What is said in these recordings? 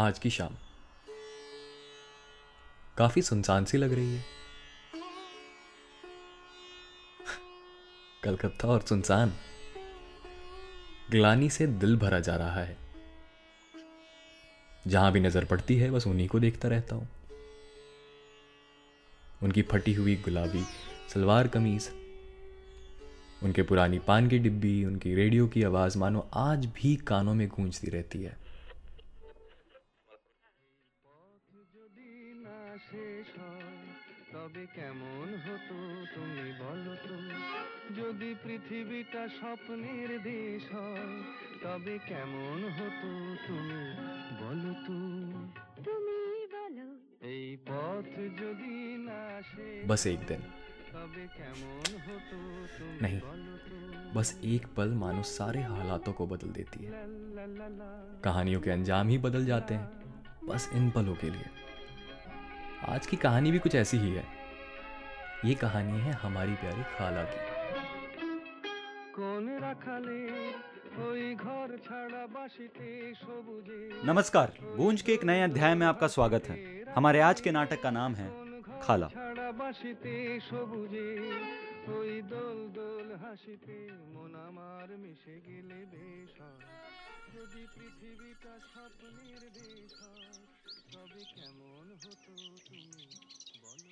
आज की शाम। काफ़ी सुनसान सी लग रही है। कलकत्ता और सुनसान। ग्लानी से दिल भरा जा रहा है। जहाँ भी नज़र पड़ती है, बस उन्हीं को देखता रहता हूँ। उनकी फटी हुई गुलाबी सलवार कमीज, उनके पुरानी पान की डिब्बी, उनकी रेडियो की आवाज़ मानो आज भी कानों में गूंजती रहती है। তবে কেমন হতো তুমি বলো তো যদি পৃথিবীটা স্বপ্নের দেশ হয় তবে কেমন হতো তুমি বলো তো তুমি বলো এই পথ যদি না শেষ बस एक दिन তবে কেমন হতো তুমি नहीं বলো তো बस एक पल मानो सारे हालातों को बदल देती है লা লা লা লা कहानियों के अंजाम ही बदल जाते हैं बस इन पलों के लिए आज की कहानी भी कुछ ऐसी ही है ये कहानी है हमारी प्यारी खाला की কোন রাখালে ওই ঘর ছাড়া বাসিতে সবুজে नमस्कार गूंज के एक नए अध्याय में आपका स्वागत है हमारे आज के नाटक का नाम है खाला ছাড়া বাসিতে সবুজে ওই দোল দোল হাসিতে মন আমার মিশে গেলে বেশ হয়। যদি পৃথিবীটা স্বপ্নের দেশ হয় তবে কেমন হতো তুমি বলো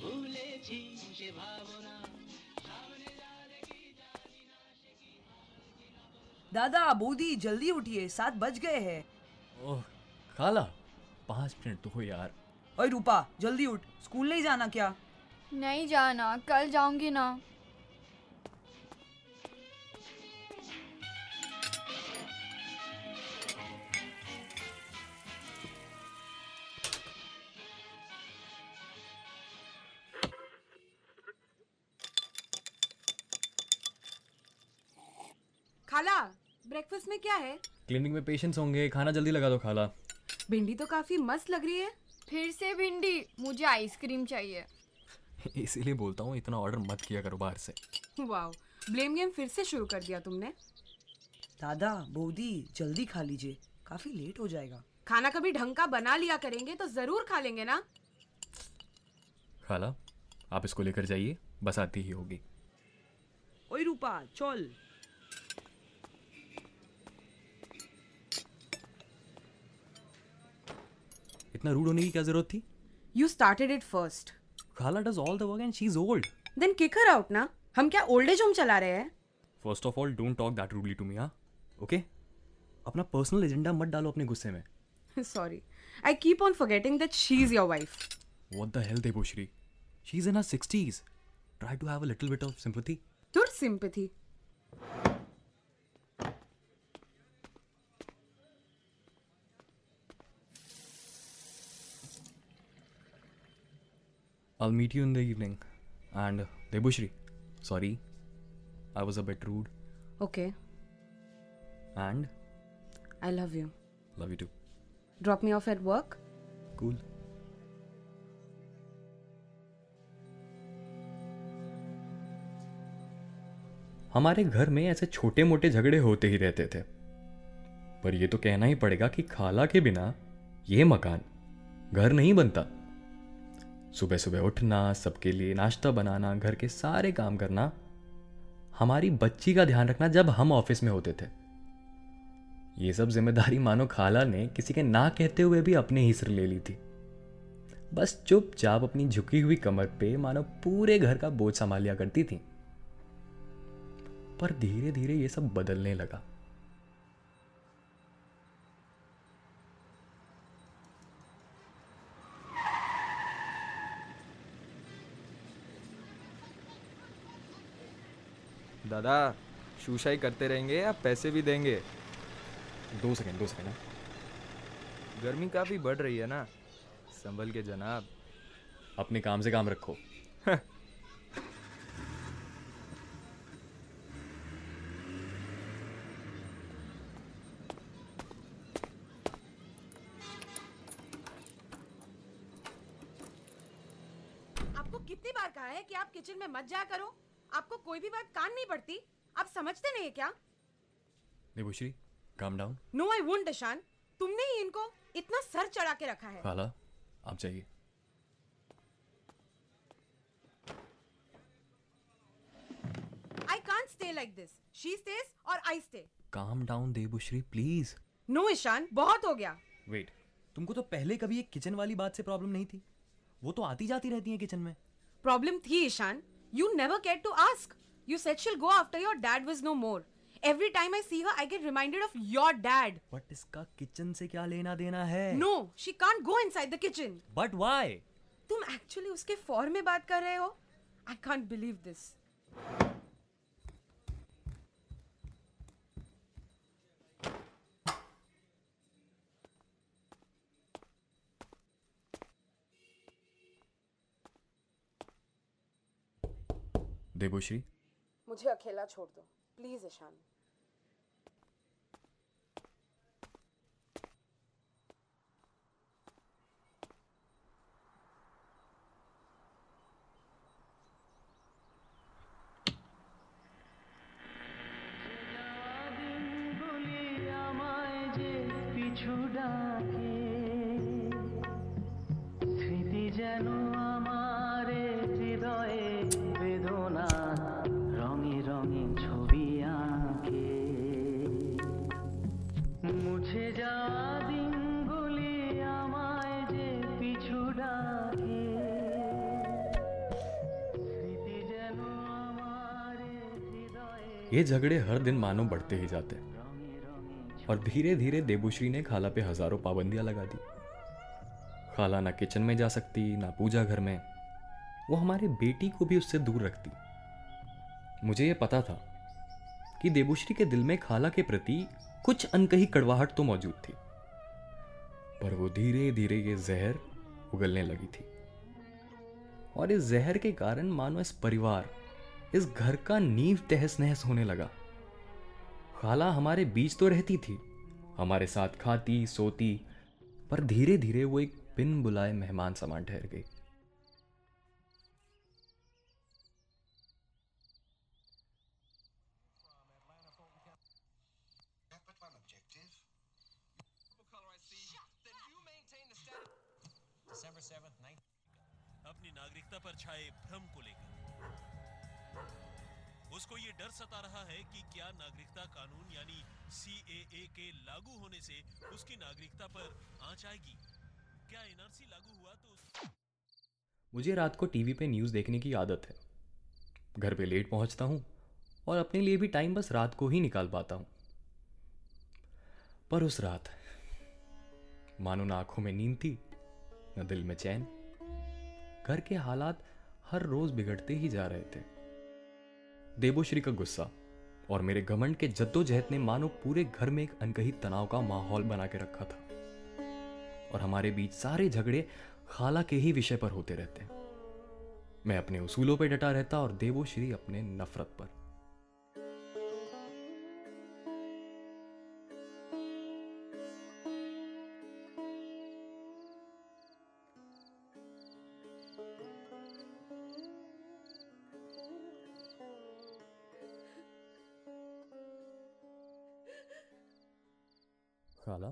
ভুলেছি সে ভাবনা সামনে যা দেখি জানি না সে কি दादा बूदी जल्दी उठिए सात बज गए हैं ओह खाला पाँच मिनट तो हो यार ओए रूपा जल्दी उठ स्कूल नहीं जाना क्या नहीं जाना कल जाऊंगी ना ब्रेकफास्ट में क्या है? क्लिनिक में पेशेंट्स होंगे खाना जल्दी लगा दो खाला। भिंडी तो काफ़ी मस्त लग रही है। फिर से भिंडी मुझे आइसक्रीम चाहिए। इसीलिए बोलता हूँ इतना ऑर्डर मत किया करो बाहर से। वाओ ब्लेम गेम फिर से शुरू कर दिया तुमने। दादा बोदी जल्दी खा लीजिए काफ़ी लेट हो जाएगा। खाना कभी ढंग का बना लिया करेंगे तो ज़रूर खा लेंगे ना? खाला आप इसको लेकर जाइए बस आती ही होगी। ओए रूपा चल। इतना रूड होने की क्या ज़रूरत थी? यू स्टार्टेड इट फ़र्स्ट खाला does all the work and she is old then kick her out ना? हम क्या ओल्ड एज होम चला रहे हैं? First of all don't talk that rudely to me हाँ? ओके अपना पर्सनल एजेंडा मत डालो अपने गुस्से में। Sorry I keep on forgetting that she is your wife What the hell, Deboshri? She's in her 60s. Try to have a little bit of sympathy. तुर sympathy I'll meet you in the evening. And Deboshri, sorry, I was a bit rude. Okay And I love you love you too. Drop me off at work Cool. हमारे घर में ऐसे छोटे मोटे झगड़े होते ही रहते थे पर यह तो कहना ही पड़ेगा कि खाला के बिना यह मकान घर नहीं बनता सुबह सुबह उठना, सबके लिए नाश्ता बनाना, घर के सारे काम करना। हमारी बच्ची का ध्यान रखना जब हम ऑफ़िस में होते थे। ये सब ज़िम्मेदारी मानो खाला ने किसी के ना कहते हुए भी अपने ही सिर ले ली थी। बस चुपचाप अपनी झुकी हुई कमर पे मानो पूरे घर का बोझ संभाल लिया करती थी। पर धीरे धीरे ये सब बदलने लगा। दादा शूशाई करते रहेंगे या पैसे भी देंगे? दो सेकंड दो सेकंड हाँ। गर्मी काफ़ी बढ़ रही है ना? संभल के जनाब। अपने काम से काम रखो। आपको कितनी बार कहा है कि आप किचन में मत जाया करो? आपको कोई भी बात कान नहीं पड़ती। आप समझते नहीं है क्या? Devshree calm down no I won't Ishaan तुमने ही इनको इतना सर चढ़ा के रखा है। खाला आप जाइए। I can't stay like this she stays और I stay calm down Devshree please no Ishaan बहुत हो गया। वेट तुमको तो पहले कभी एक किचन वाली बात से प्रॉब्लम नहीं थी? वो तो आती जाती रहती है किचन में। प्रॉब्लम थी Ishaan you never cared to ask. You said she'll go after your dad was no more every time i see her i get reminded of your dad but इसका किचन से क्या लेना देना है no she can't go inside the kitchen but why? तुम actually उसके फॉर में बात कर रहे हो I can't believe this Debashree मुझे अकेला छोड़ दो। प्लीज़ ईशान। छुड़ा के ये झगड़े हर दिन मानो बढ़ते ही जाते और धीरे धीरे देबुश्री ने खाला पे हज़ारों पाबंदियाँ लगा दी। खाला ना किचन में जा सकती, ना पूजा घर में। वो हमारे बेटी को भी उससे दूर रखती। मुझे ये पता था कि देबुश्री के दिल में खाला के प्रति कुछ अनकही कड़वाहट तो मौजूद थी। पर वो धीरे धीरे ये जहर उगलने लगी थी। और इस जहर के कारण मानो इस परिवार इस घर का नींव तहस नहस होने लगा। खाला हमारे बीच तो रहती थी हमारे साथ खाती सोती पर धीरे धीरे वो एक बिन बुलाए मेहमान समान ठहर गई। December 7th, 9 अपनी नागरिकता पर छाए। उसको ये डर सता रहा है कि क्या नागरिकता कानून यानी सीएए के लागू होने से उसकी नागरिकता पर आँच आएगी? क्या एनआरसी लागू हुआ तो उस... मुझे रात को टीवी पे न्यूज़ देखने की आदत है। घर पे लेट पहुँचता हूँ और अपने लिए भी टाइम बस रात को ही निकाल पाता हूँ। पर उस रात, मानो ना आँखों में नींद थी, न दिल में चैन, घर के हालात हर रोज बिगड़ते ही जा रहे थे। देवोश्री का गुस्सा और मेरे घमंड के जद्दोजहद ने मानो पूरे घर में एक अनकही तनाव का माहौल बना के रखा था और हमारे बीच सारे झगड़े खाला के ही विषय पर होते रहते। मैं अपने उसूलों पर डटा रहता और देवोश्री अपने नफरत पर। खाला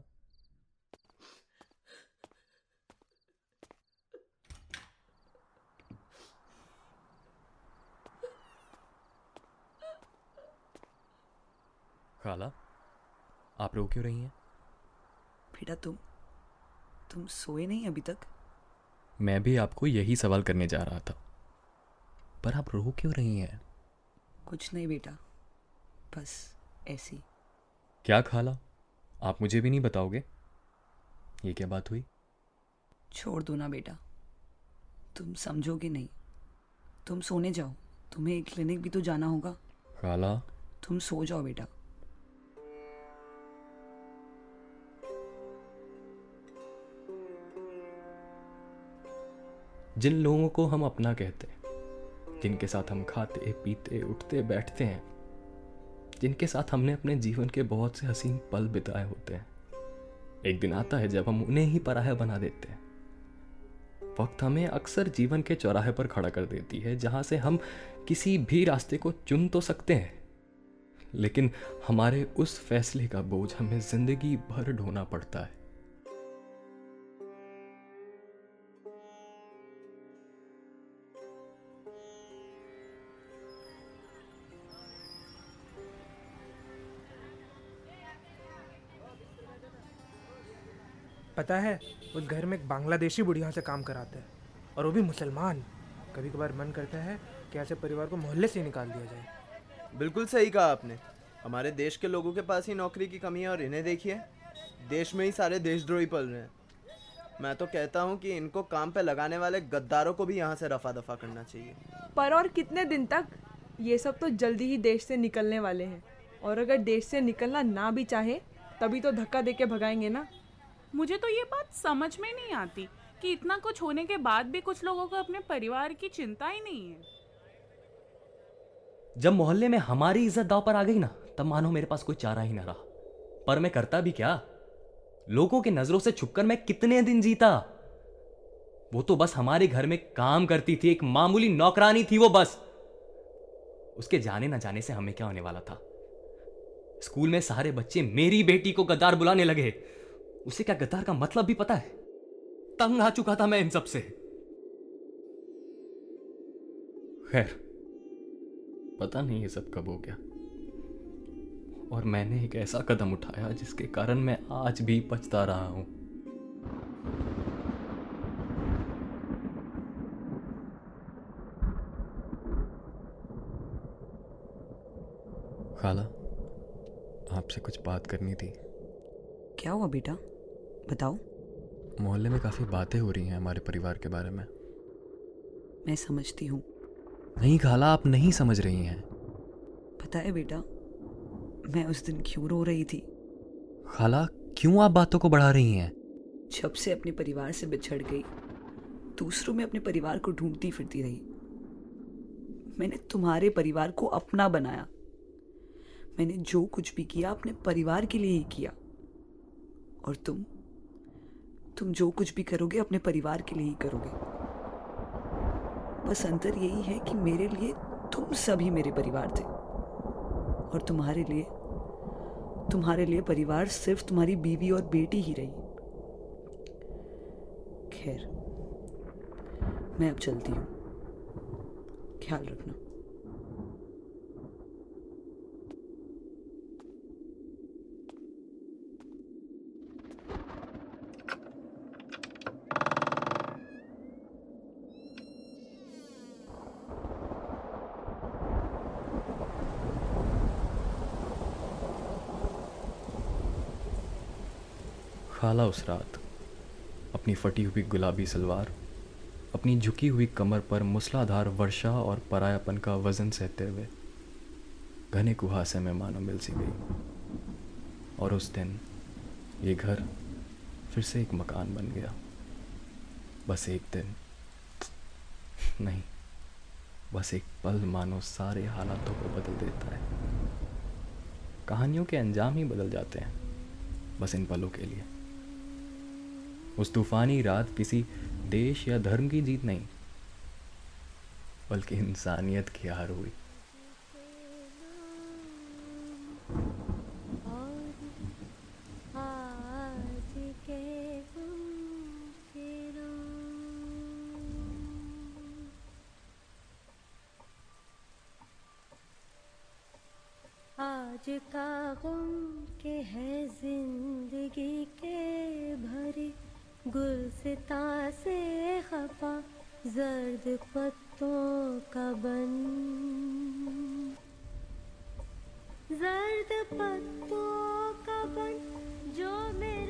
खाला आप रो क्यों रही हैं? बेटा तुम तुम सोए नहीं अभी तक? मैं भी आपको यही सवाल करने जा रहा था। पर आप रो क्यों रही हैं? कुछ नहीं बेटा बस ऐसी क्या खाला? आप मुझे भी नहीं बताओगे? ये क्या बात हुई? छोड़ दो ना बेटा। तुम समझोगे नहीं। तुम सोने जाओ। तुम्हें क्लिनिक भी तो जाना होगा। राला? तुम सो जाओ बेटा। जिन लोगों को हम अपना कहते हैं जिनके साथ हम खाते पीते उठते बैठते हैं जिनके साथ हमने अपने जीवन के बहुत से हसीन पल बिताए होते हैं। एक दिन आता है जब हम उन्हें ही पराया बना देते हैं। वक्त हमें अक्सर जीवन के चौराहे पर खड़ा कर देती है, जहाँ से हम किसी भी रास्ते को चुन तो सकते हैं। लेकिन हमारे उस फैसले का बोझ हमें ज़िंदगी भर ढोना पड़ता है। पता है उस घर में एक बांग्लादेशी बुढ़िया से काम कराते हैं और वो भी मुसलमान। कभी कभार मन करता है कि ऐसे परिवार को मोहल्ले से निकाल दिया जाए। बिल्कुल सही कहा आपने। हमारे देश के लोगों के पास ही नौकरी की कमी है और इन्हें देखिए देश में ही सारे देशद्रोही पल रहे हैं। मैं तो कहता हूँ कि इनको काम पे लगाने वाले गद्दारों को भी यहाँ से रफा दफ़ा करना चाहिए। पर और कितने दिन तक? ये सब तो जल्दी ही देश से निकलने वाले हैं। और अगर देश से निकलना ना भी चाहे तभी तो धक्का दे के भगाएँगे ना। मुझे तो ये बात समझ में नहीं आती कि इतना कुछ होने के बाद भी कुछ लोगों को अपने परिवार की चिंता ही नहीं है। जब मोहल्ले में हमारी इज़्ज़त दाव पर आ गई ना, तब मानो मेरे पास कोई चारा ही ना रहा। पर मैं करता भी क्या? लोगों के नज़रों से छुपकर मैं कितने दिन जीता? वो तो बस हमारे घर में काम करती थी, एक मामूली नौकरानी थी वो बस। उसके जाने ना जाने से हमें क्या होने वाला था? स्कूल में सारे बच्चे मेरी बेटी को गद्दार बुलाने लगे। उसे क्या गद्दार का मतलब भी पता है? तंग आ चुका था मैं इन सबसे। खैर पता नहीं ये सब कब हो गया। और मैंने एक ऐसा कदम उठाया जिसके कारण मैं आज भी पछता रहा हूँ। खाला आपसे कुछ बात करनी थी। क्या हुआ बेटा? बताओ। मोहल्ले में काफ़ी बातें हो रही हैं हमारे परिवार के बारे में। मैं समझती हूँ। नहीं खाला आप नहीं समझ रही हैं। पता है बेटा मैं उस दिन क्यों रो रही थी? खाला क्यों आप बातों को बढ़ा रही हैं? जब से अपने परिवार से बिछड़ गई दूसरों में अपने परिवार को ढूंढती फिरती रही। मैंने तुम्हारे परिवार को अपना बनाया। मैंने जो कुछ भी किया अपने परिवार के लिए ही किया। और तुम तुम जो कुछ भी करोगे, अपने परिवार के लिए ही करोगे। बस अंतर यही है कि मेरे लिए तुम सभी मेरे परिवार थे। और तुम्हारे लिए तुम्हारे लिए परिवार सिर्फ़ तुम्हारी बीवी और बेटी ही रही। खैर, मैं अब चलती हूँ। ख्याल रखना। खाला उस रात। अपनी फटी हुई गुलाबी सलवार, अपनी झुकी हुई कमर पर मूसलाधार वर्षा और परायापन का वज़न सहते हुए घने कुहासे में मानो मिल सी गई। और उस दिन ये घर फिर से एक मकान बन गया। बस एक दिन, नहीं, बस एक पल मानो सारे हालातों को बदल देता है। कहानियों के अंजाम ही बदल जाते हैं, बस इन पलों के लिए। उस तूफानी रात किसी देश या धर्म की जीत नहीं, बल्कि इंसानियत की हार हुई। आज का गम के है ज़िंदगी के भरे गुलसिता से खफा जर्द पत्तों का बन। जर्द पत्तों का बन जो मेरा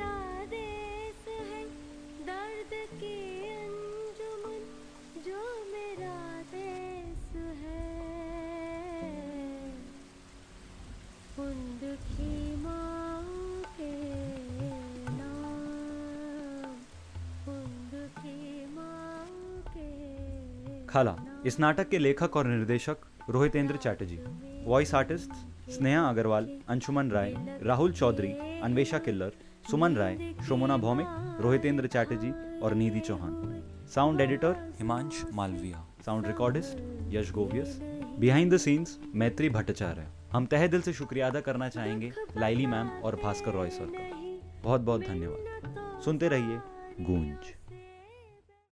खाला, इस नाटक के लेखक और निर्देशक रोहितेंद्र चैटर्जी वॉइस आर्टिस्ट स्नेहा अग्रवाल, अंशुमन राय, राहुल चौधरी, अन्वेषा किल्लर, सुमन राय, शोमोना भौमिक, रोहितेंद्र चैटर्जी और Nidhi Chauhan. Sound editor Himansh Malviya. Sound recordist Yash Goveas. Behind the scenes Maitri Bhattacharya. हम तहे दिल से शुक्रिया अदा करना चाहेंगे लाइली मैम और भास्कर रॉय सर का। बहुत बहुत धन्यवाद। सुनते रहिए गूंज।